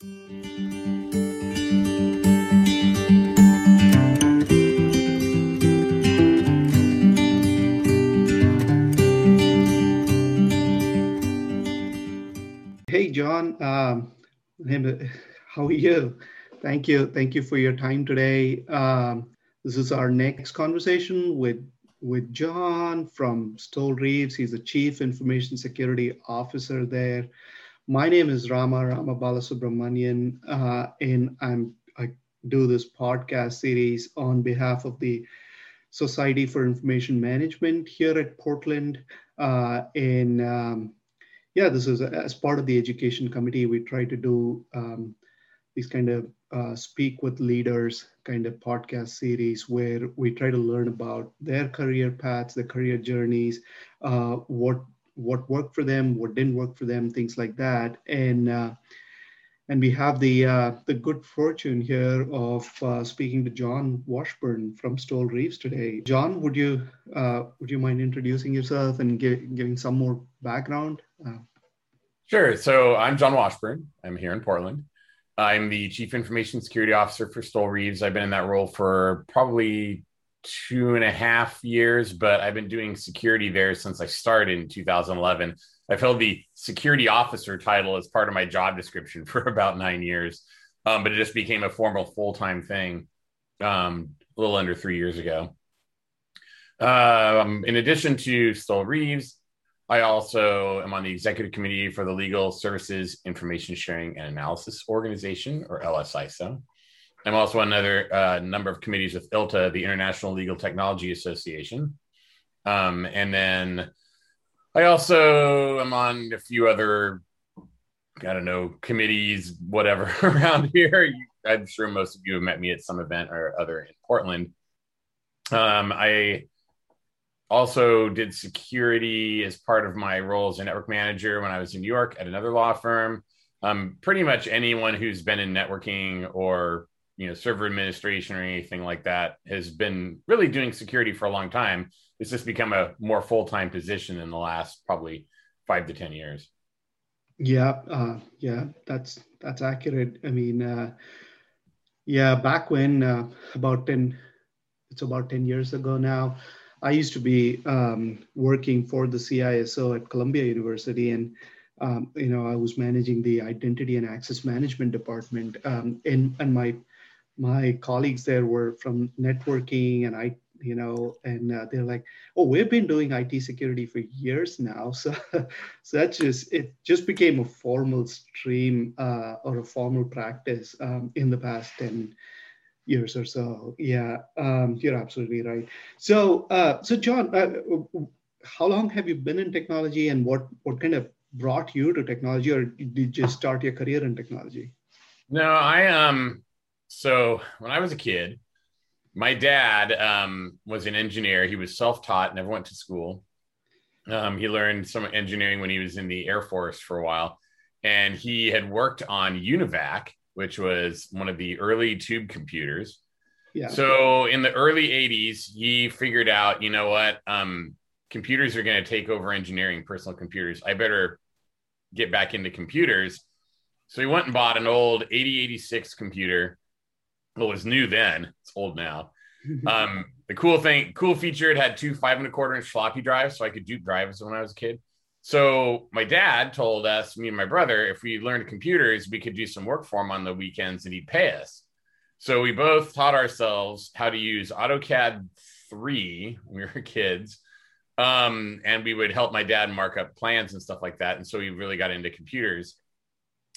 Hey, John. Um, how are you? Thank you. Thank you for your time today. Um, this is our next conversation with with John from Stoel Rives. He's the Chief Information Security Officer there. My name is Rama Rama Balasubramanian, uh, and I'm I do this podcast series on behalf of the Society for Information Management here at Portland. Uh, and um, yeah, this is as part of the education committee. We try to do um, these kind of uh, speak with leaders kind of podcast series where we try to learn about their career paths, their career journeys, uh, what what worked for them, what didn't work for them, things like that, and uh, and we have the uh, the good fortune here of uh, speaking to John Washburn from Stoel Rives today. John, would you uh, would you mind introducing yourself and give, giving some more background? Sure. So I'm John Washburn. I'm here in Portland. I'm the Chief Information Security Officer for Stoel Rives. I've been in that role for probably two and a half years, but I've been doing security there since I started in 2011. I've held the security officer title as part of my job description for about nine years, um, but it just became a formal full time thing um, a little under three years ago. Um, in addition to Stoel Rives, I also am on the executive committee for the Legal Services Information Sharing and Analysis Organization, or LS-ISAO. I'm also on another uh, number of committees with ILTA, the International Legal Technology Association. Um, and then I also am on a few other, I don't know, committees, whatever around here. I'm sure most of you have met me at some event or other in Portland. Um, I also did security as part of my role as a network manager when I was in New York at another law firm. Um, pretty much anyone who's been in networking or you know server administration or anything like that has been really doing security for a long time. It's just become a more full time position in the last probably five to ten years. Yeah, uh, yeah, that's that's accurate. I mean, uh, yeah, back when uh, about ten, it's about ten years ago now. I used to be um, working for the CISO at Columbia University, and um, you know I was managing the identity and access management department, um, and and my my colleagues there were from networking and I you know and uh, they're like oh we've been doing IT security for years now so so that's just it just became a formal stream uh, or a formal practice um, in the past 10 years or so. Yeah, um, you're absolutely right. So, uh, so John, uh, how long have you been in technology, and what what kind of brought you to technology, or did you just start your career in technology? No, I um. So when I was a kid, my dad um, was an engineer. He was self-taught, never went to school. Um, he learned some engineering when he was in the Air Force for a while, and he had worked on UNIVAC, which was one of the early tube computers. Yeah. So in the early 80s, he figured out, you know what, um, computers are going to take over engineering, personal computers. I better get back into computers. So he went and bought an old 8086 computer. Well, it was new then. It's old now. um, the cool thing, cool feature, it had two five and a quarter inch floppy drives, so I could dupe drives when I was a kid. So my dad told us, me and my brother, if we learned computers, we could do some work for him on the weekends and he'd pay us. So we both taught ourselves how to use AutoCAD 3 when we were kids. Um, and we would help my dad mark up plans and stuff like that. And so we really got into computers.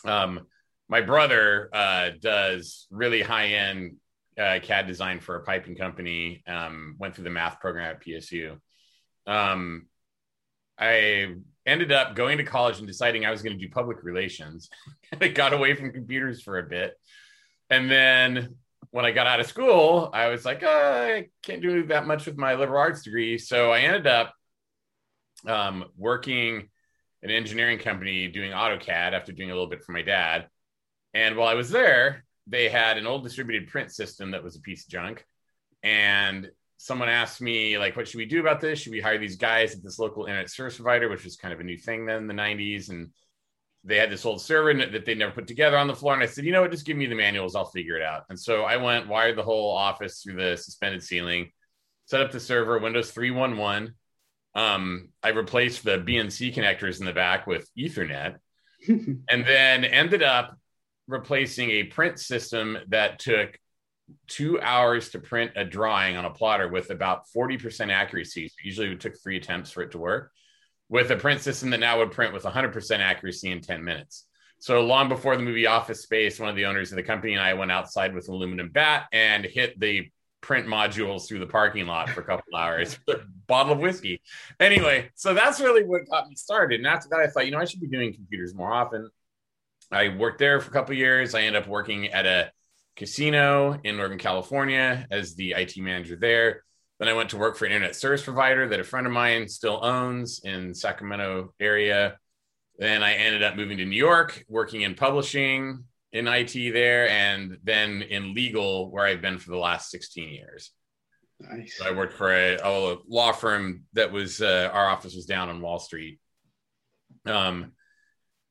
Um, my brother uh, does really high end uh, CAD design for a piping company, um, went through the math program at PSU. Um, I ended up going to college and deciding I was going to do public relations. I got away from computers for a bit. And then when I got out of school, I was like, oh, I can't do that much with my liberal arts degree. So I ended up um, working an engineering company doing AutoCAD after doing a little bit for my dad. And while I was there, they had an old distributed print system that was a piece of junk. And someone asked me like what should we do about this should we hire these guys at this local internet service provider which was kind of a new thing then in the 90s and they had this old server that they never put together on the floor. And I said, you know what, just give me the manuals, I'll figure it out. And so I went, wired the whole office through the suspended ceiling, set up the server, Windows 311. Um, I replaced the BNC connectors in the back with Ethernet, and then ended up replacing a print system that took two hours to print a drawing on a plotter with about 40% accuracy. So usually it took three attempts for it to work with a print system that now would print with 100% accuracy in 10 minutes. So long before the movie Office Space, one of the owners of the company and I went outside with an aluminum bat and hit the print modules through the parking lot for a couple hours bottle of whiskey. Anyway, so that's really what got me started. And after that, I thought, you know, I should be doing computers more often. I worked there for a couple years. I ended up working at a casino in Northern California as the IT manager there. Then I went to work for an internet service provider that a friend of mine still owns in Sacramento area. Then I ended up moving to New York, working in publishing in IT there, and then in legal, where I've been for the last 16 years. Nice. So I worked for a, a law firm that was uh, our office was down on Wall Street. Um,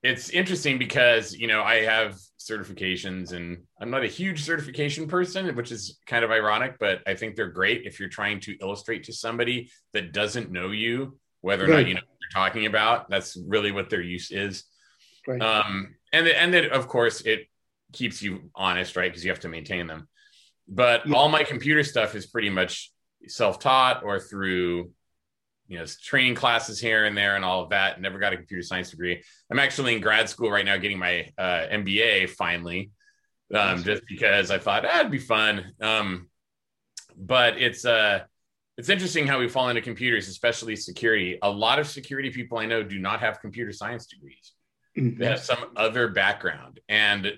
it's interesting because you know I have certifications and I'm not a huge certification person, which is kind of ironic, but I think they're great if you're trying to illustrate to somebody that doesn't know you whether or right. not you know what you're talking about. That's really what their use is. Right. Um, and and then of course it keeps you honest, right? Because you have to maintain them. But yeah. all my computer stuff is pretty much self-taught or through you know training classes here and there and all of that. Never got a computer science degree. I'm actually in grad school right now getting my uh, mba finally um, just because i thought that'd ah, be fun. Um, but it's uh it's interesting how we fall into computers especially security. A lot of security people i know do not have computer science degrees. Mm-hmm. they have some other background. And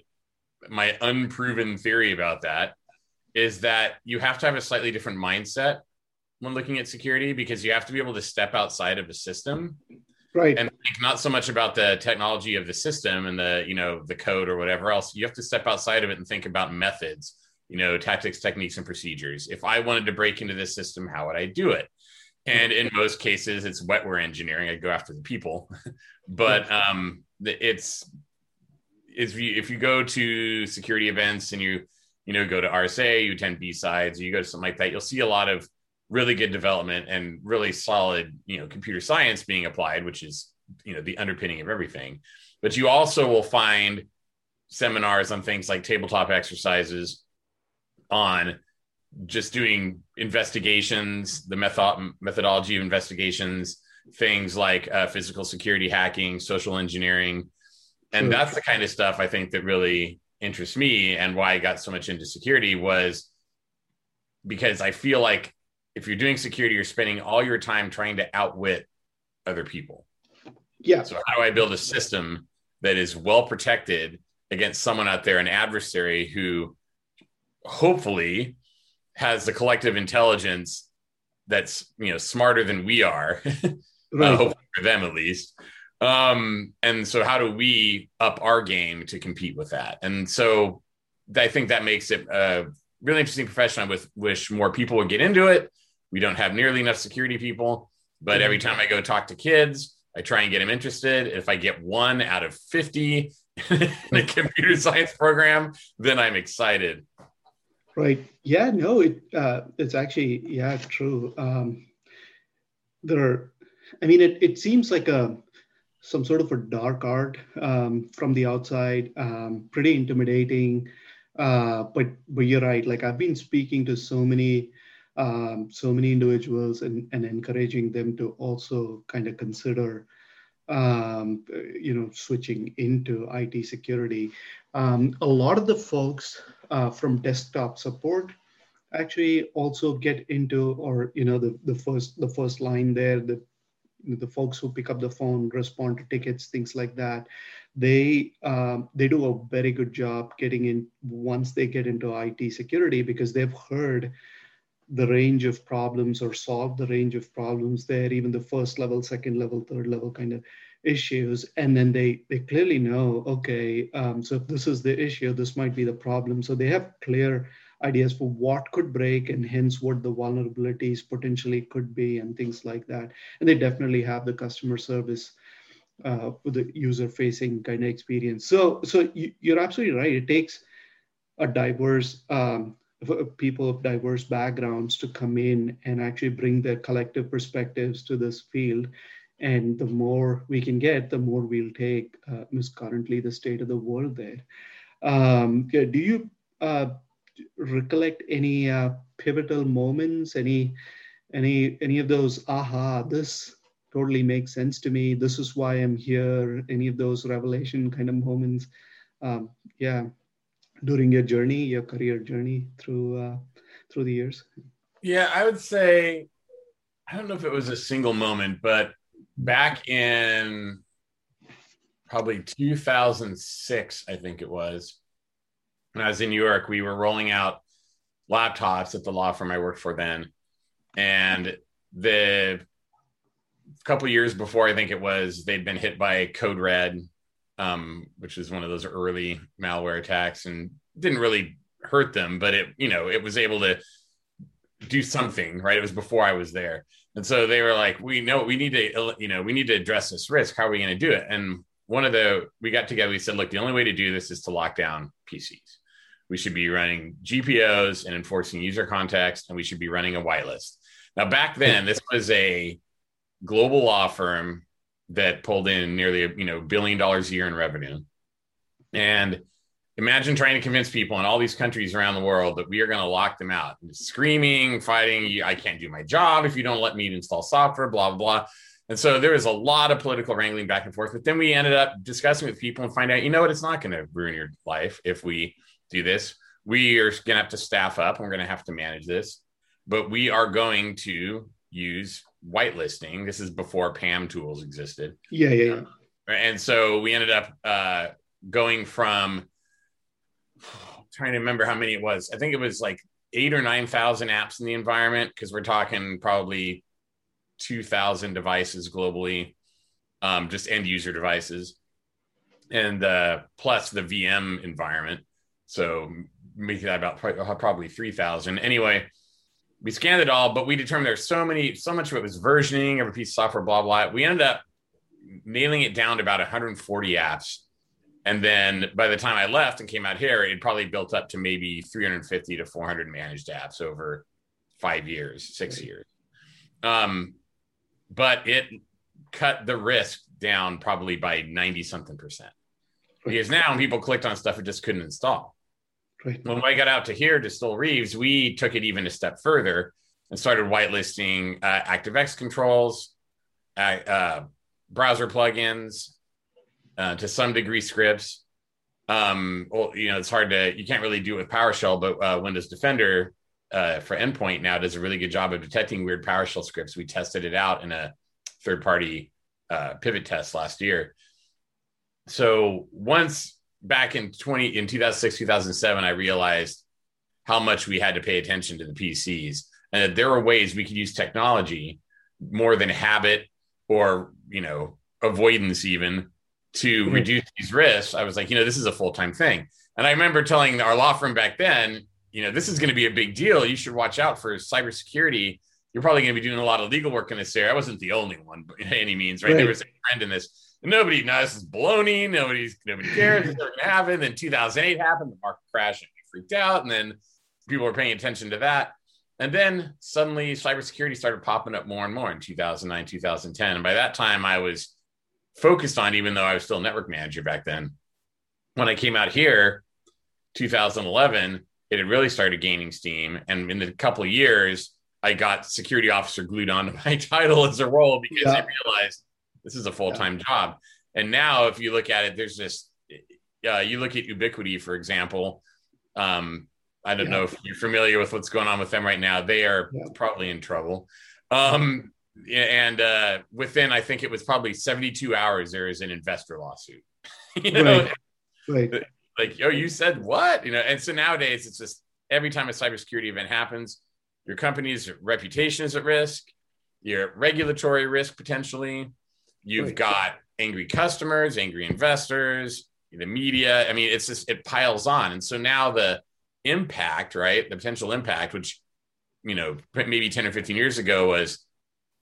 my unproven theory about that is that you have to have a slightly different mindset when looking at security because you have to be able to step outside of a system. Right. And think not so much about the technology of the system and the you know the code or whatever else. You have to step outside of it and think about methods you know tactics techniques and procedures. If i wanted to break into this system how would i do it? And in most cases it's wetware engineering. I go after the people. But um it's if you if you go to security events and you you know go to rsa you attend b-sides you go to something like that you'll see a lot of really good development and really solid, you know, computer science being applied, which is, you know, the underpinning of everything. But you also will find seminars on things like tabletop exercises on just doing investigations, the method methodology of investigations, things like uh, physical security hacking, social engineering, and that's the kind of stuff I think that really interests me and why I got so much into security was because I feel like if you're doing security, you're spending all your time trying to outwit other people. Yeah. So how do I build a system that is well protected against someone out there, an adversary who hopefully has the collective intelligence that's you know smarter than we are, right. uh, for them at least. Um, and so how do we up our game to compete with that? And so I think that makes it a really interesting profession. I with wish more people would get into it we don't have nearly enough security people, but every time I go talk to kids, I try and get them interested. If I get one out of 50 in a computer science program, then I'm excited. Right. Yeah, no, it uh, it's actually, yeah, true. Um, there are, I mean, it, it seems like a, some sort of a dark art um, from the outside, um, pretty intimidating. Uh, but, but you're right. Like I've been speaking to so many um, so many individuals and, and encouraging them to also kind of consider um, you know switching into IT security. Um, a lot of the folks uh, from desktop support actually also get into or you know the, the first the first line there the the folks who pick up the phone respond to tickets things like that they um, they do a very good job getting in once they get into IT security because they've heard the range of problems or solve the range of problems there, even the first level, second level, third level kind of issues. And then they, they clearly know, okay, um, so if this is the issue, this might be the problem. So they have clear ideas for what could break and hence what the vulnerabilities potentially could be and things like that. And they definitely have the customer service uh, the user facing kind of experience. So, so you, are absolutely right. It takes a diverse um, people of diverse backgrounds to come in and actually bring their collective perspectives to this field. And the more we can get, the more we'll take. Uh, is currently the state of the world there. Um, do you uh, recollect any uh, pivotal moments? Any any any of those aha this totally makes sense to me this is why i'm here any of those revelation kind of moments um, yeah during your journey your career journey through uh, through the years? Yeah i would say i don't know if it was a single moment but back in probably 2006 i think it was when i was in new york we were rolling out laptops at the law firm i worked for then. And the couple years before, I think it was, they'd been hit by Code Red, um, which was one of those early malware attacks, and didn't really hurt them, but it, you know, it was able to do something, right? It was before I was there. And so they were like, we know we need to, you know, we need to address this risk. How are we going to do it? And one of the, we got together, we said, look, the only way to do this is to lock down PCs. We should be running GPOs and enforcing user context, and we should be running a whitelist. Now, back then, this was a global law firm that pulled in nearly a you know billion dollars a year in revenue, and imagine trying to convince people in all these countries around the world that we are going to lock them out, screaming, fighting. I can't do my job if you don't let me install software. Blah blah blah. And so there was a lot of political wrangling back and forth. But then we ended up discussing with people and find out, you know what, it's not going to ruin your life if we do this. We are going to have to staff up. And we're going to have to manage this but we are going to use whitelisting. This is before PAM tools existed. Yeah, yeah, yeah. And so we ended up uh, going from trying to remember how many it was. I think it was like eight or nine thousand apps in the environment because we're talking probably two thousand devices globally, um, just end user devices, and uh, plus the VM environment. So making that about probably three thousand. Anyway, we scanned it all, but we determined there's so many, so much of it was versioning of a piece of software, blah, blah. We ended up nailing it down to about 140 apps. And then by the time I left and came out here, it probably built up to maybe 350 to 400 managed apps over five years, six years. Um, but it cut the risk down probably by 90 something percent. Because now when people clicked on stuff, it just couldn't install. Right. When I got out to here to Rives, we took it even a step further and started whitelisting uh, ActiveX controls, uh, uh, browser plugins, uh, to some degree scripts. Um, well, you know, it's hard to you can't really do it with PowerShell, but uh, Windows Defender uh, for endpoint now does a really good job of detecting weird PowerShell scripts. We tested it out in a third party pivot test last year. So once back in 20 in 2006 2007 i realized how much we had to pay attention to the pcs and that there were ways we could use technology more than habit or you know avoidance even to mm-hmm. reduce these risks. I was like you know this is a full-time thing. And i remember telling our law firm back then you know this is going to be a big deal. You should watch out for cybersecurity. You're probably going to be doing a lot of legal work in this area. I wasn't the only one by any means right, right. there was a trend in this nobody knows it's baloney. Nobody's nobody cares. It's never gonna happen. Then 2008 happened, the market crashed, and we freaked out, and then people were paying attention to that. And then suddenly cybersecurity started popping up more and more in 2009, 2010. And by that time, I was focused on, even though I was still a network manager back then. When I came out here, 2011, it had really started gaining steam. And in a couple of years, I got security officer glued onto my title as a role because yeah. I realized this is a full time yeah. job. And now, if you look at it, there's this. Uh, you look at Ubiquiti, for example. Um, I don't yeah. know if you're familiar with what's going on with them right now. They are yeah. probably in trouble. Um, and uh, within, I think it was probably 72 hours, there is an investor lawsuit. you know, right. right. like oh, you said what? You know, and so nowadays it's just every time a cybersecurity event happens, your company's reputation is at risk, your regulatory risk potentially, You've got angry customers, angry investors, the media. I mean, it's just it piles on. And so now the impact, right? The potential impact, which you know, maybe 10 or 15 years ago was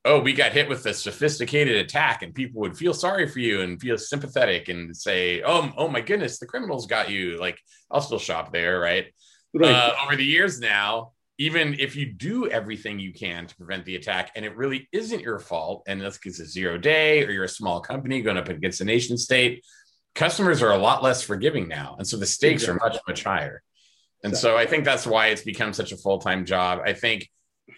oh, we got hit with a sophisticated attack, and people would feel sorry for you and feel sympathetic and say, oh, oh my goodness, the criminals got you. Like, I'll still shop there, right? right. Uh, over the years now, even if you do everything you can to prevent the attack and it really isn't your fault, and this is a zero day or you're a small company going up against a nation state, customers are a lot less forgiving now. And so the stakes exactly. are much, much higher. And exactly. so I think that's why it's become such a full time job. I think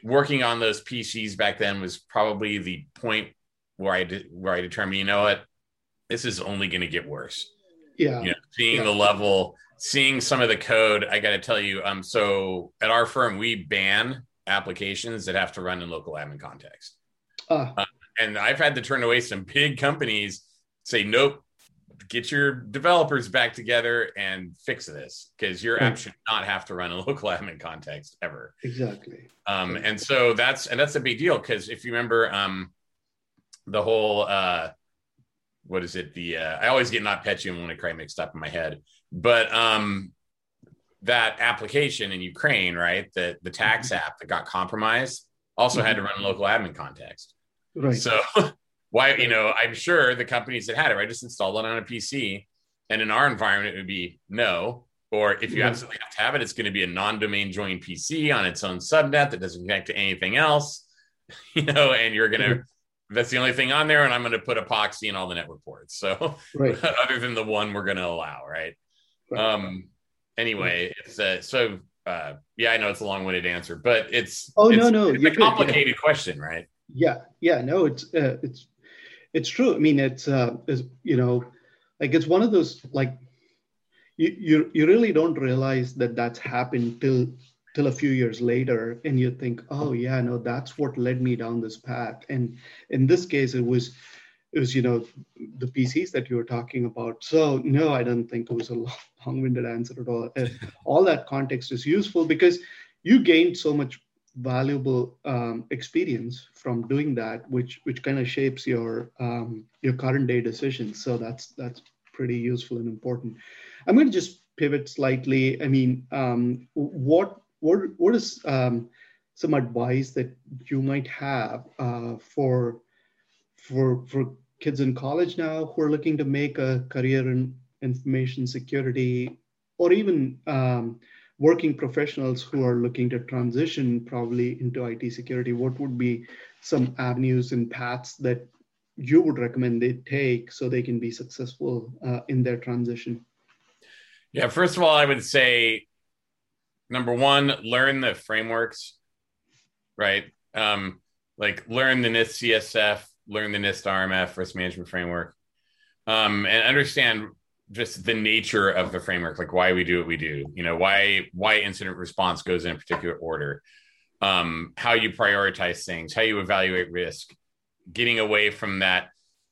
working on those PCs back then was probably the point where I did where I determined, you know what, this is only going to get worse. Yeah, you know, seeing yeah. the level, seeing some of the code. I got to tell you, um, so at our firm we ban applications that have to run in local admin context. Uh. Uh, and I've had to turn away some big companies say, nope, get your developers back together and fix this because your app should not have to run a local admin context ever. Exactly. Um, and so that's and that's a big deal because if you remember um, the whole uh, what is it? The uh, I always get NotPetya WannaCry mixed up in my head, but um, that application in Ukraine, right? The the tax mm-hmm. app that got compromised also mm-hmm. had to run a local admin context. Right. So why you know i'm sure the companies that had it right just installed it on a pc and in our environment it would be no or if you yeah. absolutely have to have it it's going to be a non-domain joined pc on its own subnet that doesn't connect to anything else you know and you're going to mm-hmm. that's the only thing on there and i'm going to put epoxy in all the network ports so right. other than the one we're going to allow right. Um anyway it's uh, so uh yeah i know it's a long-winded answer but it's oh it's, no no it's a complicated question right yeah yeah no it's uh, it's it's true. I mean, it's, uh, it's you know, like it's one of those like you, you you really don't realize that that's happened till till a few years later, and you think, oh yeah, no, that's what led me down this path. And in this case, it was it was you know the PCs that you were talking about. So no, I don't think it was a long-winded answer at all. all that context is useful because you gained so much valuable um, experience from doing that, which which kind of shapes your um, your current day decisions. So that's that's pretty useful and important. I'm going to just pivot slightly. I mean, um, what what what is um, some advice that you might have uh, for for for kids in college now who are looking to make a career in information security, or even um, working professionals who are looking to transition probably into IT security, what would be some avenues and paths that you would recommend they take so they can be successful uh, in their transition? Yeah, first of all, I would say number one, learn the frameworks, right? Um, like learn the NIST CSF, learn the NIST RMF risk management framework, um, and understand just the nature of the framework, like why we do what we do, you know, why why incident response goes in a particular order, um, how you prioritize things, how you evaluate risk, getting away from that.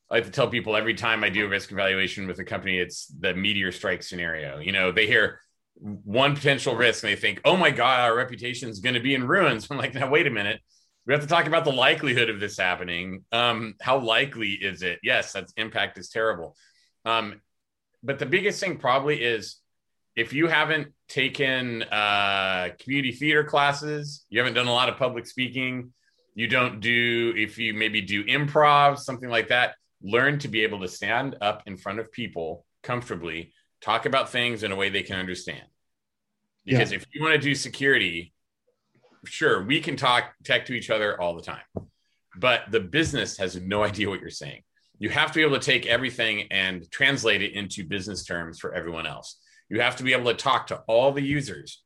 I like to tell people every time I do a risk evaluation with a company, it's the meteor strike scenario. You know, they hear one potential risk and they think, oh my God, our reputation is going to be in ruins. I'm like, now, wait a minute. We have to talk about the likelihood of this happening. Um, how likely is it? Yes, that impact is terrible. Um, but the biggest thing probably is if you haven't taken uh, community theater classes, you haven't done a lot of public speaking, you don't do, if you maybe do improv, something like that, learn to be able to stand up in front of people comfortably, talk about things in a way they can understand. Because yeah. if you want to do security, sure, we can talk tech to each other all the time, but the business has no idea what you're saying you have to be able to take everything and translate it into business terms for everyone else. You have to be able to talk to all the users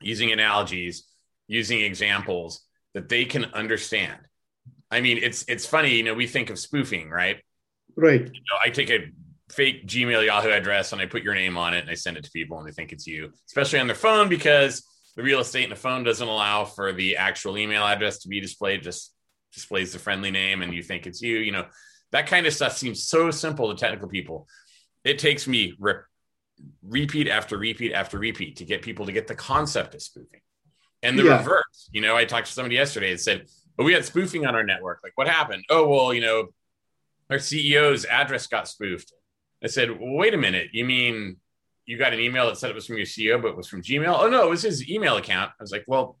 using analogies, using examples that they can understand. I mean, it's it's funny, you know, we think of spoofing, right? Right. You know, I take a fake Gmail Yahoo address and I put your name on it and I send it to people and they think it's you, especially on their phone because the real estate in the phone doesn't allow for the actual email address to be displayed, just displays the friendly name and you think it's you, you know. That kind of stuff seems so simple to technical people. It takes me re- repeat after repeat after repeat to get people to get the concept of spoofing. And the yeah. reverse, you know, I talked to somebody yesterday and said, "But we had spoofing on our network. Like, what happened? Oh, well, you know, our CEO's address got spoofed." I said, well, "Wait a minute. You mean you got an email that said it was from your CEO, but it was from Gmail? Oh no, it was his email account." I was like, "Well,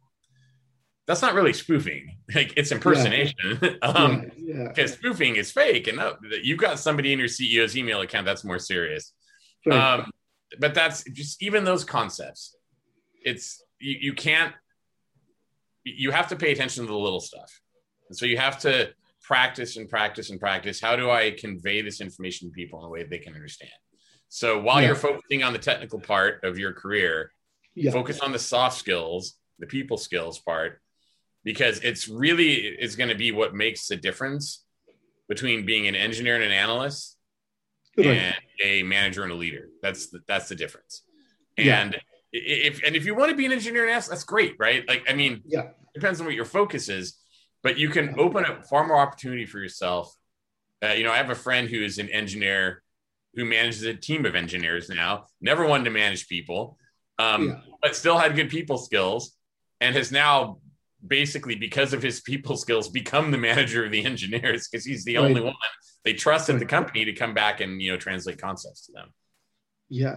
that's not really spoofing. Like it's impersonation. Yeah. um, yeah. Because spoofing is fake, and you've got somebody in your CEO's email account that's more serious. Right. Um, but that's just even those concepts. It's you, you can't. You have to pay attention to the little stuff, and so you have to practice and practice and practice. How do I convey this information to people in a way they can understand? So while yeah. you're focusing on the technical part of your career, yeah. focus on the soft skills, the people skills part, because it's really is going to be what makes the difference between being an engineer and an analyst and a manager and a leader. That's the, that's the difference. And yeah. if and if you want to be an engineer and analyst, that's great, right? Like I mean, yeah, depends on what your focus is, but you can open up far more opportunity for yourself. Uh, you know, I have a friend who is an engineer who manages a team of engineers now. Never wanted to manage people, um, yeah. but still had good people skills, and has now basically because of his people skills become the manager of the engineers because he's the right. only one they trusted right. the company to come back and you know translate concepts to them yeah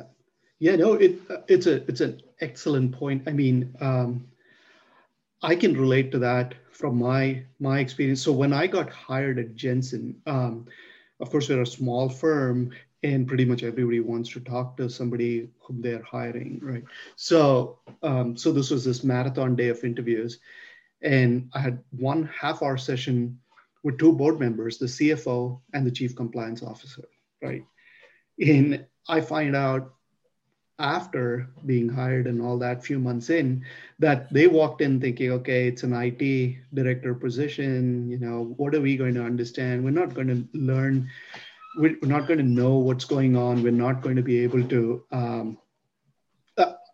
yeah no it it's a it's an excellent point i mean um, i can relate to that from my my experience so when i got hired at jensen um, of course we're a small firm and pretty much everybody wants to talk to somebody whom they're hiring right so um, so this was this marathon day of interviews and I had one half hour session with two board members, the CFO and the chief compliance officer, right? And I find out after being hired and all that few months in that they walked in thinking okay it's an it director position you know what are we going to understand we're not going to learn we're not going to know what's going on. We're not going to be able to um,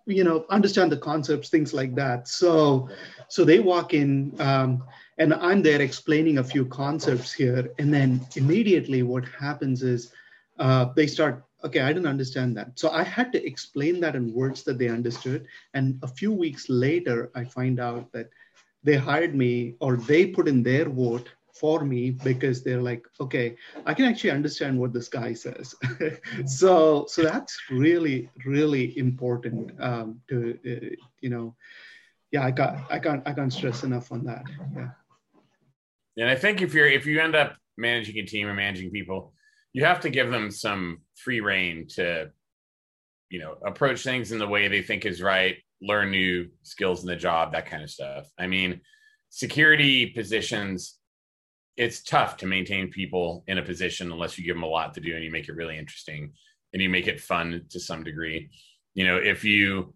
you know understand the concepts things like that. So so they walk in um, and i'm there explaining a few concepts here. And then immediately what happens is uh, they start okay i didn't understand that. So i had to explain that in words that they understood. And a few weeks later i find out that they hired me or they put in their vote for me because they're like okay i can actually understand what this guy says. So so that's really really important um, to uh, you know yeah i can't i can't i can't stress enough on that. Yeah. And i think if you're if you end up managing a team or managing people you have to give them some free reign to you know approach things in the way they think is right learn new skills in the job that kind of stuff. I mean security positions it's tough to maintain people in a position unless you give them a lot to do and you make it really interesting and you make it fun to some degree. You know, if you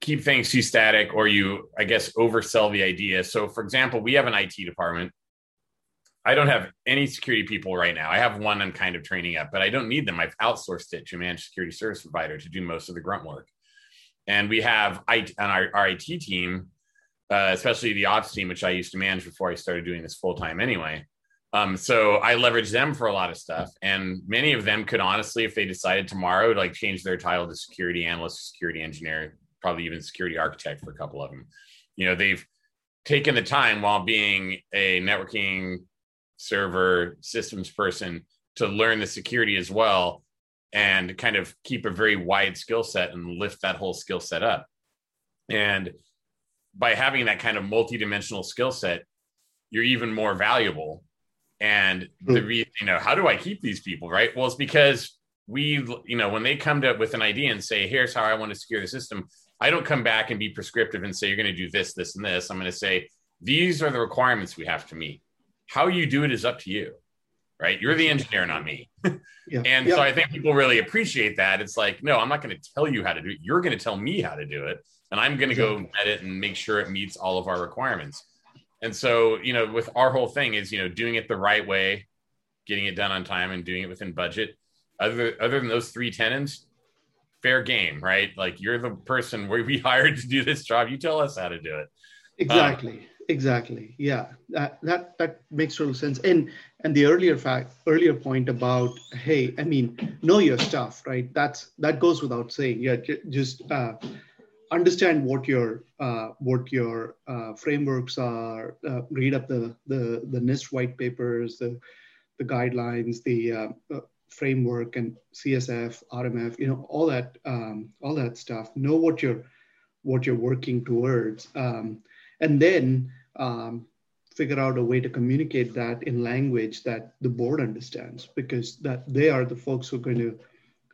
keep things too static or you, I guess, oversell the idea. So, for example, we have an IT department. I don't have any security people right now. I have one I'm kind of training up, but I don't need them. I've outsourced it to a managed security service provider to do most of the grunt work. And we have IT, on our, our IT team, uh, especially the ops team, which I used to manage before I started doing this full time anyway. Um, so I leverage them for a lot of stuff, and many of them could honestly, if they decided tomorrow, like change their title to security analyst, security engineer, probably even security architect for a couple of them. You know, they've taken the time while being a networking server systems person to learn the security as well and kind of keep a very wide skill set and lift that whole skill set up. And by having that kind of multi-dimensional skill set, you're even more valuable. And the hmm. you know, how do I keep these people, right? Well, it's because we, you know, when they come to with an idea and say, here's how I want to secure the system, I don't come back and be prescriptive and say, you're going to do this, this, and this. I'm going to say, these are the requirements we have to meet. How you do it is up to you, right? You're the engineer, not me. yeah. And yeah. so I think people really appreciate that. It's like, no, I'm not going to tell you how to do it. You're going to tell me how to do it and I'm going to go vet it and make sure it meets all of our requirements. And so, you know, with our whole thing is, you know, doing it the right way, getting it done on time and doing it within budget. Other other than those three tenants, fair game, right? Like you're the person where we hired to do this job. You tell us how to do it. Exactly. Um, exactly. Yeah. That that that makes total sense. And and the earlier fact, earlier point about, hey, I mean, know your stuff, right? That's that goes without saying. Yeah, just uh, understand what your uh, what your uh, frameworks are. Uh, read up the the the NIST white papers, the the guidelines, the uh, uh, framework, and CSF, RMF. You know all that um, all that stuff. Know what you're what you're working towards. Um, and then um, figure out a way to communicate that in language that the board understands because that they are the folks who are going to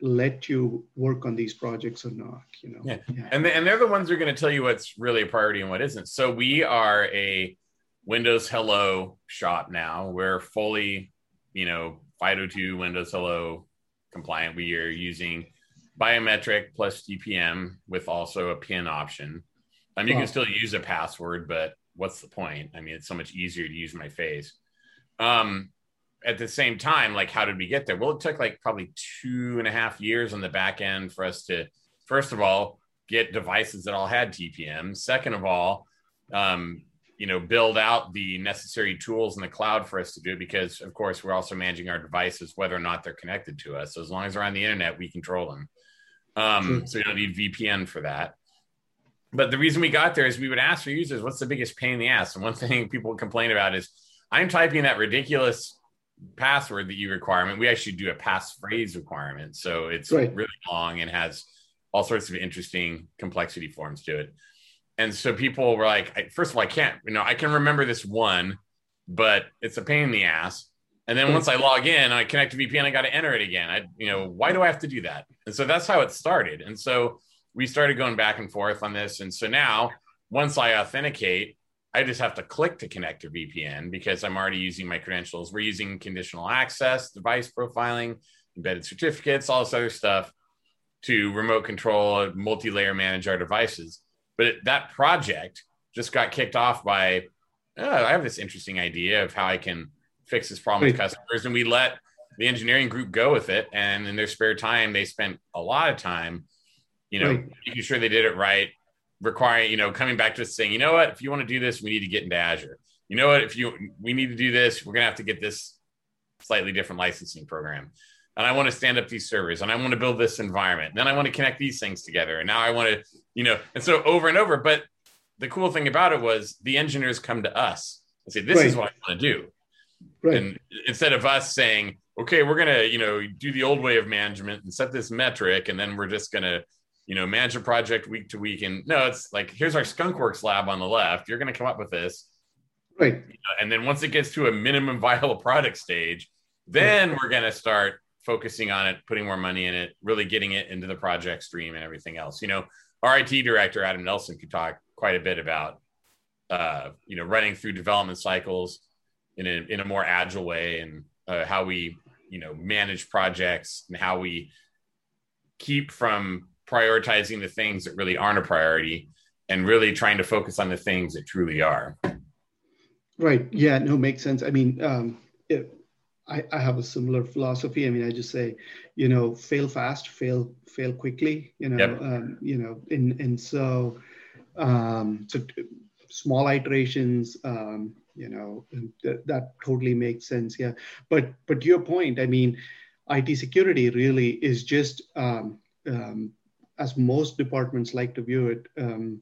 let you work on these projects or not you know? Yeah, yeah. and, and they're the ones who are going to tell you what's really a priority and what isn't. So we are a windows hello shop now. We're fully you know FIDO2 windows hello compliant. We are using biometric plus TPM with also a pin option. Um, you wow. can still use a password but what's the point? I mean it's so much easier to use my face. Um at the same time, like, how did we get there? Well, it took like probably two and a half years on the back end for us to, first of all, get devices that all had TPM. Second of all, um, you know, build out the necessary tools in the cloud for us to do it because, of course, we're also managing our devices, whether or not they're connected to us. So as long as they're on the internet, we control them. Um, So you don't need VPN for that. But the reason we got there is we would ask for users, what's the biggest pain in the ass? And one thing people complain about is I'm typing that ridiculous password that you requirement, we actually do a passphrase requirement. So it's right. really long and has all sorts of interesting complexity forms to it. And so people were like, first of all, I can't, you know, I can remember this one, but it's a pain in the ass. And then hmm. once I log in, I connect to VPN, I got to enter it again. I, you know, why do I have to do that? And so that's how it started. And so we started going back and forth on this. And so now, once I authenticate, I just have to click to connect to VPN because I'm already using my credentials. We're using conditional access, device profiling, embedded certificates, all this other stuff to remote control, multi layer manage our devices. But it, that project just got kicked off by, oh, I have this interesting idea of how I can fix this problem with customers. And we let the engineering group go with it. And in their spare time, they spent a lot of time, you know, right. making sure they did it right, requiring, you know, coming back to saying, you know what, if you want to do this, we need to get into Azure. You know what, if you we need to do this, we're gonna have to get this slightly different licensing program. And I want to stand up these servers and I want to build this environment. And then I want to connect these things together. And now I want to, you know, and so over and over. But the cool thing about it was the engineers come to us and say, This right. is what I want to do. Right. And instead of us saying, okay, we're gonna, you know, do the old way of management and set this metric, and then we're just gonna you know, manage a project week to week. And no, it's like, here's our skunkworks lab on the left. You're going to come up with this. Right. You know, and then once it gets to a minimum viable product stage, then right. we're going to start focusing on it, putting more money in it, really getting it into the project stream and everything else. You know, our IT director, Adam Nelson, could talk quite a bit about, uh, you know, running through development cycles in a, in a more agile way and uh, how we, you know, manage projects and how we keep from prioritizing the things that really aren't a priority and really trying to focus on the things that truly are. Right. Yeah. No, makes sense. I mean, um, it, I, I have a similar philosophy. I mean, I just say, you know, fail fast, fail, fail quickly. You know, yep. um, you know, and and so, um, so small iterations. Um, you know, that, that totally makes sense. Yeah. But but your point, I mean, IT security really is just um, um, as most departments like to view it, um,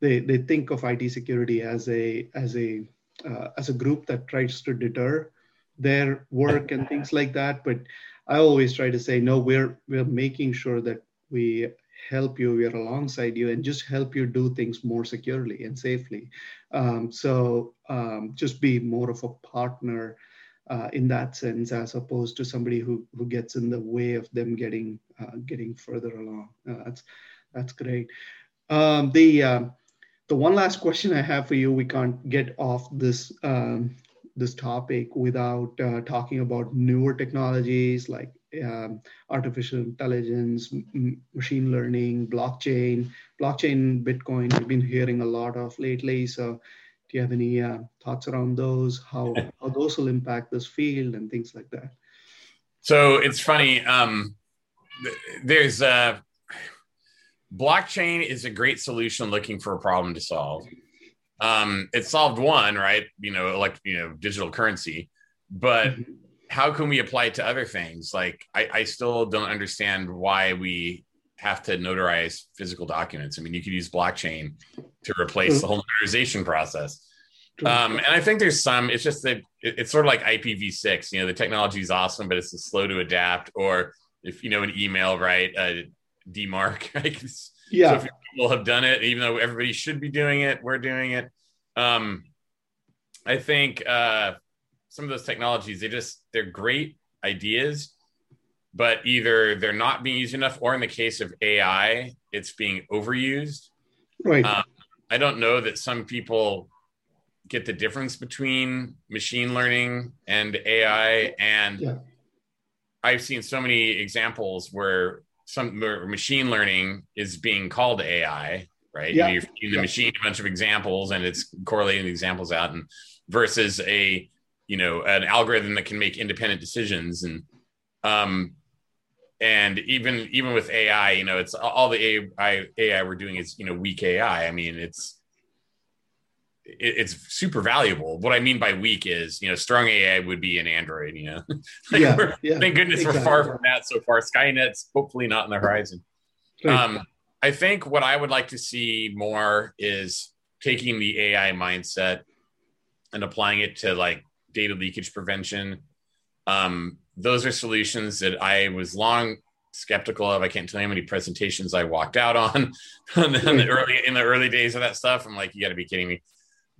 they they think of IT security as a as a uh, as a group that tries to deter their work and things like that. But I always try to say, no, we're we're making sure that we help you, we're alongside you, and just help you do things more securely and safely. Um, so um, just be more of a partner uh, in that sense, as opposed to somebody who who gets in the way of them getting uh, getting further along. Uh, that's that's great. Um, the um, the one last question I have for you, we can't get off this um, this topic without uh, talking about newer technologies like um, artificial intelligence, m- machine learning, blockchain, blockchain, Bitcoin. We've been hearing a lot of lately. So do you have any uh, thoughts around those? How how those will impact this field and things like that? So it's funny. Um, there's a uh, blockchain is a great solution looking for a problem to solve. Um, it solved one, right? You know, like you know, digital currency, but mm-hmm. how can we apply it to other things? Like, I, I still don't understand why we have to notarize physical documents. I mean, you could use blockchain to replace the whole notarization process. Um, and I think there's some, it's just that it, it's sort of like IPv6, you know, the technology is awesome, but it's slow to adapt. Or if, you know, an email, right, uh, DMARC, right? Yeah. So if people have done it, even though everybody should be doing it, we're doing it. Um, I think uh, some of those technologies they just they're great ideas, but either they're not being used enough, or in the case of AI, it's being overused. Right. Um, I don't know that some people get the difference between machine learning and AI. And Yeah. I've seen so many examples where some where machine learning is being called AI, right? Yeah. You're feeding the Yeah. machine a bunch of examples and it's correlating the examples out and versus a you know an algorithm that can make independent decisions and um and even even with AI, you know, it's all the AI AI we're doing is you know weak AI. I mean, it's it, it's super valuable. What I mean by weak is, you know, strong AI would be an Android. You know, Like, yeah. Yeah. thank goodness exactly. we're far from that so far. Skynet's hopefully not on the horizon. Um, I think what I would like to see more is taking the AI mindset and applying it to like data leakage prevention. Um, those are solutions that I was long skeptical of. I can't tell you how many presentations I walked out on in the, hmm. early in the early days of that stuff. I'm like, you got to be kidding me!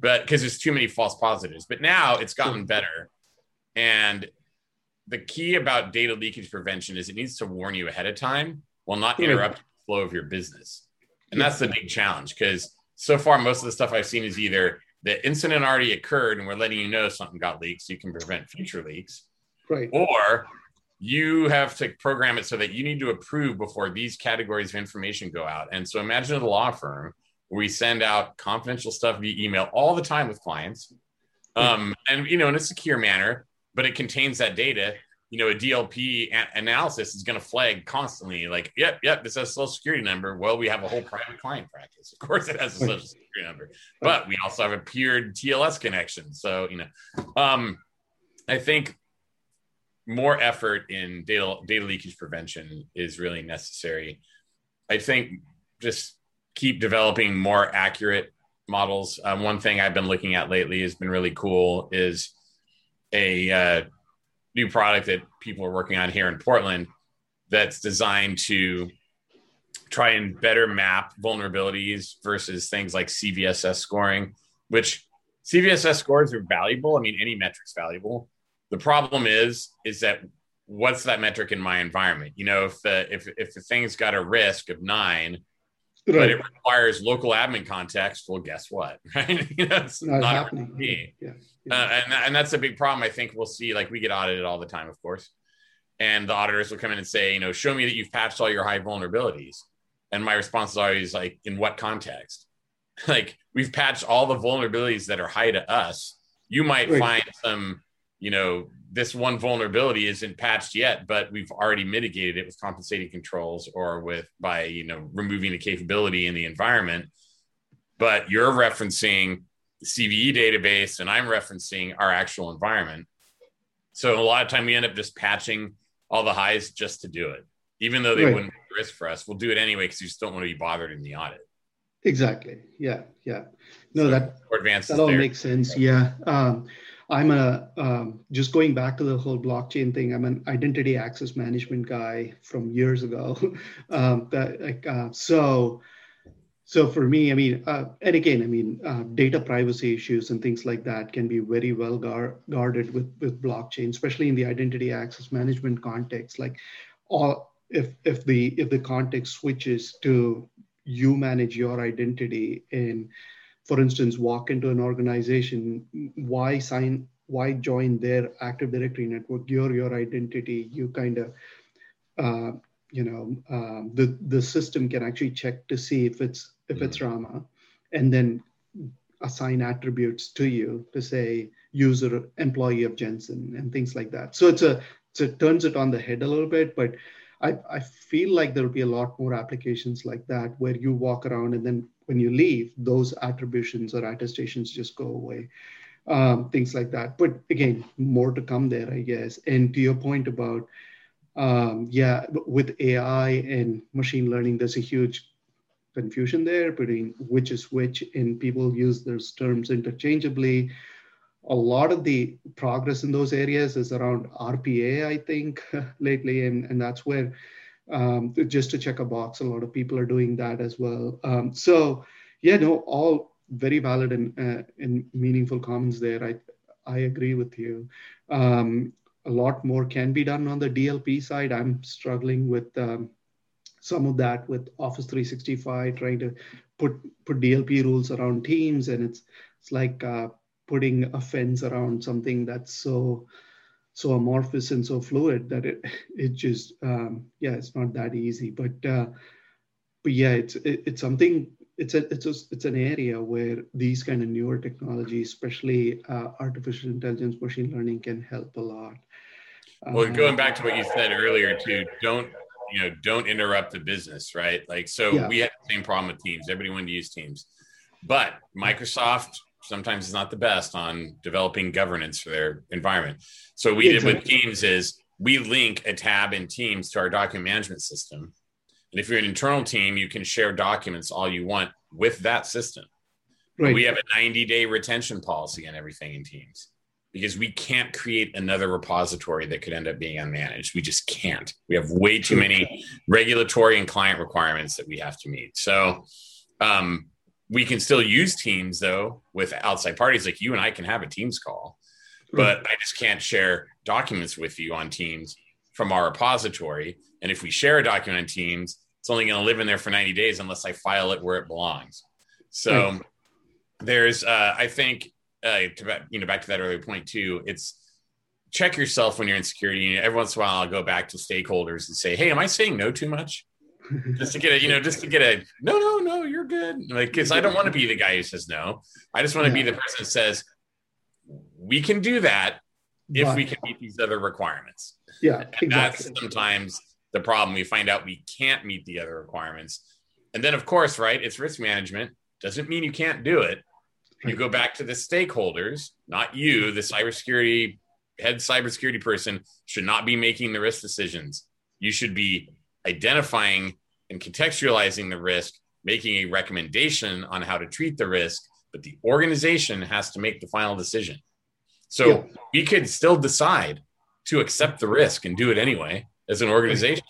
But because there's too many false positives. But now it's gotten hmm. better, and the key about data leakage prevention is it needs to warn you ahead of time while not Right. interrupt the flow of your business. And that's the big challenge because so far most of the stuff I've seen is either the incident already occurred and we're letting you know something got leaked so you can prevent future leaks, right. or you have to program it so that you need to approve before these categories of information go out. And so imagine a law firm where we send out confidential stuff via email all the time with clients, um, and you know, in a secure manner, but it contains that data. You know, a DLP a- analysis is going to flag constantly, like, yep, yep, this has a social security number. Well, we have a whole private client practice. Of course, it has a social security number, but we also have a peered TLS connection. So, you know, um, I think more effort in data data leakage prevention is really necessary. I think just keep developing more accurate models. Um, one thing I've been looking at lately has been really cool is a uh, new product that people are working on here in Portland that's designed to try and better map vulnerabilities versus things like CVSS scoring, which CVSS scores are valuable. I mean, any metric's valuable. The problem is, is that what's that metric in my environment? You know, if the if if the thing's got a risk of nine, but Right. it requires local admin context, well, guess what? Right? you know, it's Not, not happening. me. Yeah. uh, and, and that's a big problem. I think we'll see. Like we get audited all the time, of course, and the auditors will come in and say, you know, show me that you've patched all your high vulnerabilities. And my response is always like, in what context? like we've patched all the vulnerabilities that are high to us. You might Right. find some, you know, this one vulnerability isn't patched yet, but we've already mitigated it with compensating controls or with by you know removing the capability in the environment. But you're referencing the CVE database, and I'm referencing our actual environment. So a lot of time we end up just patching all the highs just to do it, even though they Right. wouldn't be risk for us. We'll do it anyway because we just don't want to be bothered in the audit. Exactly. Yeah. Yeah. No, So that that all there. makes sense. Yeah. Um, I'm a um, just going back to the whole blockchain thing. I'm an identity access management guy from years ago. um, that like uh, so. So for me, I mean, uh, and again, I mean, uh, data privacy issues and things like that can be very well guard, guarded with with blockchain, especially in the identity access management context. Like, all if if the if the context switches to you manage your identity and for instance, walk into an organization, why sign, why join their Active Directory network? You're your identity. You kind of, uh, you know, um, the the system can actually check to see if it's if it's Rama, and then assign attributes to you to say user employee of Jensen and things like that. So it's a so it turns it on the head a little bit, but I, I feel like there'll be a lot more applications like that where you walk around and then when you leave, those attributions or attestations just go away. Um, things like that. But again, more to come there, I guess. And to your point about, um, yeah, with AI and machine learning, there's a huge confusion there between which is which, and people use those terms interchangeably. A lot of the progress in those areas is around RPA, I think, lately, and, and that's where um, just to check a box, a lot of people are doing that as well. Um, so, yeah, no, all very valid and, uh, and meaningful comments there. I, I agree with you. Um, a lot more can be done on the DLP side. I'm struggling with um, some of that with Office 365, trying to put put DLP rules around Teams, and it's it's like uh, putting a fence around something that's so so amorphous and so fluid that it it just um, yeah, it's not that easy. But uh, but yeah, it's it, it's something it's a it's a, it's an area where these kind of newer technologies, especially uh, artificial intelligence, machine learning, can help a lot. Well, going back to what you said earlier, too, don't you know, don't interrupt the business, right? Like, so yeah. we had the same problem with Teams. Everybody wanted to use Teams, but Microsoft sometimes is not the best on developing governance for their environment. So what we exactly. did with Teams is we link a tab in Teams to our document management system. And if you're an internal team, you can share documents all you want with that system. Right. We have a 90 day retention policy on everything in Teams because we can't create another repository that could end up being unmanaged. We just can't. We have way too many regulatory and client requirements that we have to meet. So um, we can still use Teams though with outside parties. Like you and I can have a Teams call, but I just can't share documents with you on Teams from our repository. And if we share a document on Teams, it's only going to live in there for 90 days unless I file it where it belongs. So there's, uh, I think, uh, to, you know, back to that earlier point too, it's check yourself when you're in security. And Every once in a while, I'll go back to stakeholders and say, "Hey, am I saying no too much?" Just to get a, you know, just to get a no, no, no, you're good. Like, because I don't want to be the guy who says no. I just want to yeah. be the person that says we can do that if but, we can meet these other requirements. Yeah, exactly. that's sometimes the problem. We find out we can't meet the other requirements, and then of course, right? It's risk management. Doesn't mean you can't do it you go back to the stakeholders, not you, mm-hmm. the cybersecurity head cybersecurity person should not be making the risk decisions. You should be identifying and contextualizing the risk, making a recommendation on how to treat the risk, but the organization has to make the final decision. So yeah. we could still decide to accept the risk and do it anyway as an organization.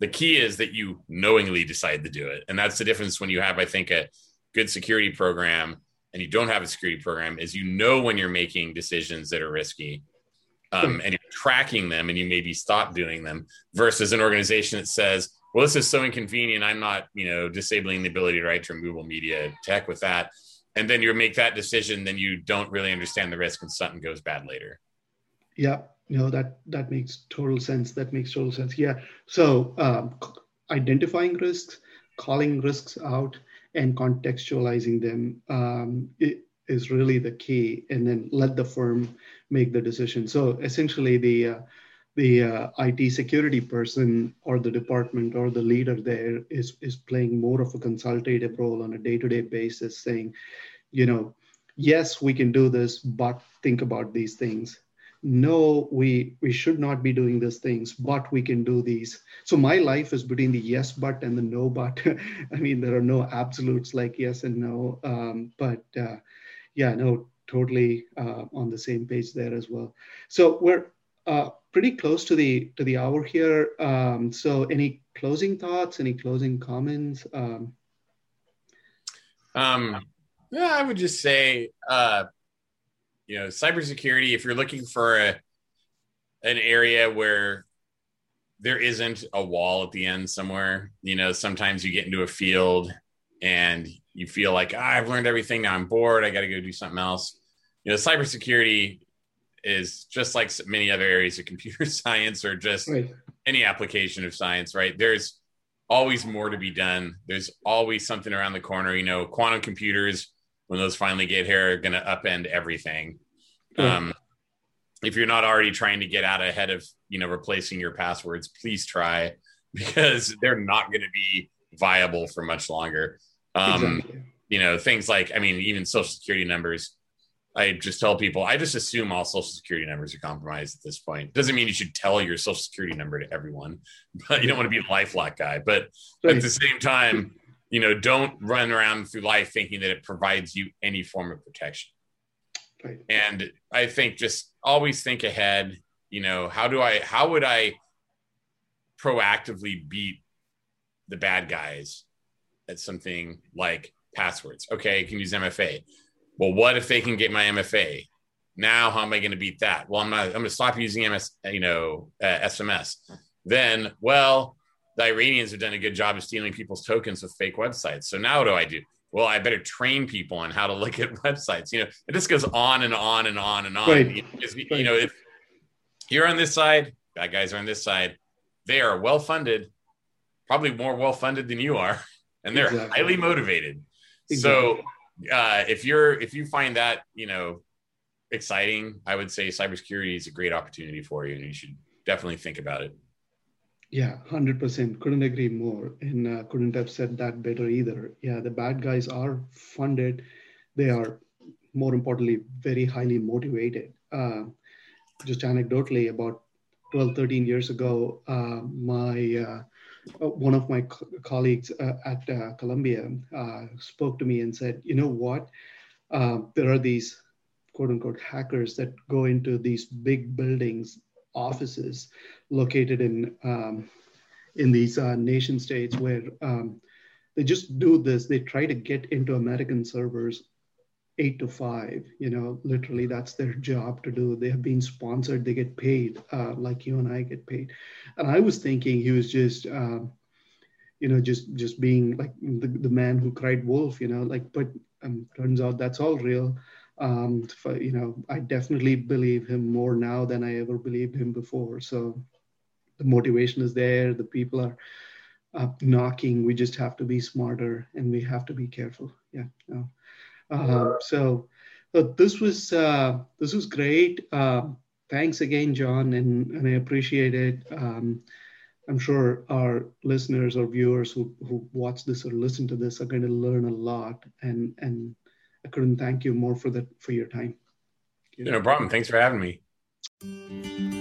The key is that you knowingly decide to do it. And that's the difference when you have, I think, a good security program and you don't have a security program is you know when you're making decisions that are risky um, and you're tracking them and you maybe stop doing them versus an organization that says well this is so inconvenient. I'm not you know disabling the ability to write to remove media tech with that. And then you make that decision then you don't really understand the risk and something goes bad later. Yeah. No that that makes total sense. That makes total sense. Yeah. So um, identifying risks calling risks out and contextualizing them um, is really the key. And then let the firm make the decision. So essentially the uh, the uh, IT security person or the department or the leader there is is playing more of a consultative role on a day-to-day basis saying you know yes we can do this but think about these things. No we we should not be doing these things but we can do these. So my life is between the yes but and the no but. I mean there are no absolutes like yes and no um, but uh, yeah no totally uh, on the same page there as well so we're uh, pretty close to the to the hour here um, so any closing thoughts any closing comments um, um yeah i would just say uh you know, cybersecurity, if you're looking for a, an area where there isn't a wall at the end somewhere, you know, sometimes you get into a field and you feel like, ah, I've learned everything. Now I'm bored. I got to go do something else. You know, cybersecurity is just like many other areas of computer science or just right. any application of science, right? There's always more to be done. There's always something around the corner. You know, quantum computers when those finally get here are going to upend everything. Um, if you're not already trying to get out ahead of you know replacing your passwords, please try because they're not going to be viable for much longer. Um, exactly. You know things like I mean even social security numbers. I just tell people I just assume all social security numbers are compromised at this point. Doesn't mean you should tell your social security number to everyone, but you don't want to be a LifeLock guy. But right. at the same time, you know, don't run around through life thinking that it provides you any form of protection. Right. And I think just always think ahead. You know, how do I, how would I proactively beat the bad guys at something like passwords. Okay, you can use MFA. Well, what if they can get my MFA? Now, how am I going to beat that? Well, I'm not. I'm going to stop using MS, you know, uh, SMS. Then, well, the Iranians have done a good job of stealing people's tokens with fake websites. So now, what do I do? Well, I better train people on how to look at websites. You know, it just goes on and on and on and on. Right. You, know, you know, if you're on this side, bad guys are on this side. They are well funded, probably more well funded than you are, and they're exactly. highly motivated. Exactly. So, uh, if you're if you find that you know exciting, I would say cybersecurity is a great opportunity for you, and you should definitely think about it. Yeah, 100%. Couldn't agree more. And uh, couldn't have said that better either. Yeah, the bad guys are funded. They are, more importantly, very highly motivated. Uh, just anecdotally, about 12, 13 years ago, uh, my uh, one of my co- colleagues uh, at Columbia spoke to me and said, you know what? there are these quote unquote hackers that go into these big buildings offices located in um, in these uh, nation states where um, they just do this. They try to get into American servers eight to five. You know, literally that's their job to do. They have been sponsored. They get paid uh, like you and I get paid. And I was thinking he was just. Um, you know, just just being like the, the man who cried wolf, you know, like, but um, turns out that's all real um, for, you know, I definitely believe him more now than I ever believed him before. So the motivation is there. The people are knocking. We just have to be smarter and we have to be careful. Yeah. No. Uh, so, so this was uh, this was great. Uh, thanks again, John, and, and I appreciate it. Um, I'm sure our listeners or viewers who, who watch this or listen to this are going to learn a lot and and I couldn't thank you more for that for your time. No problem. Thanks for having me.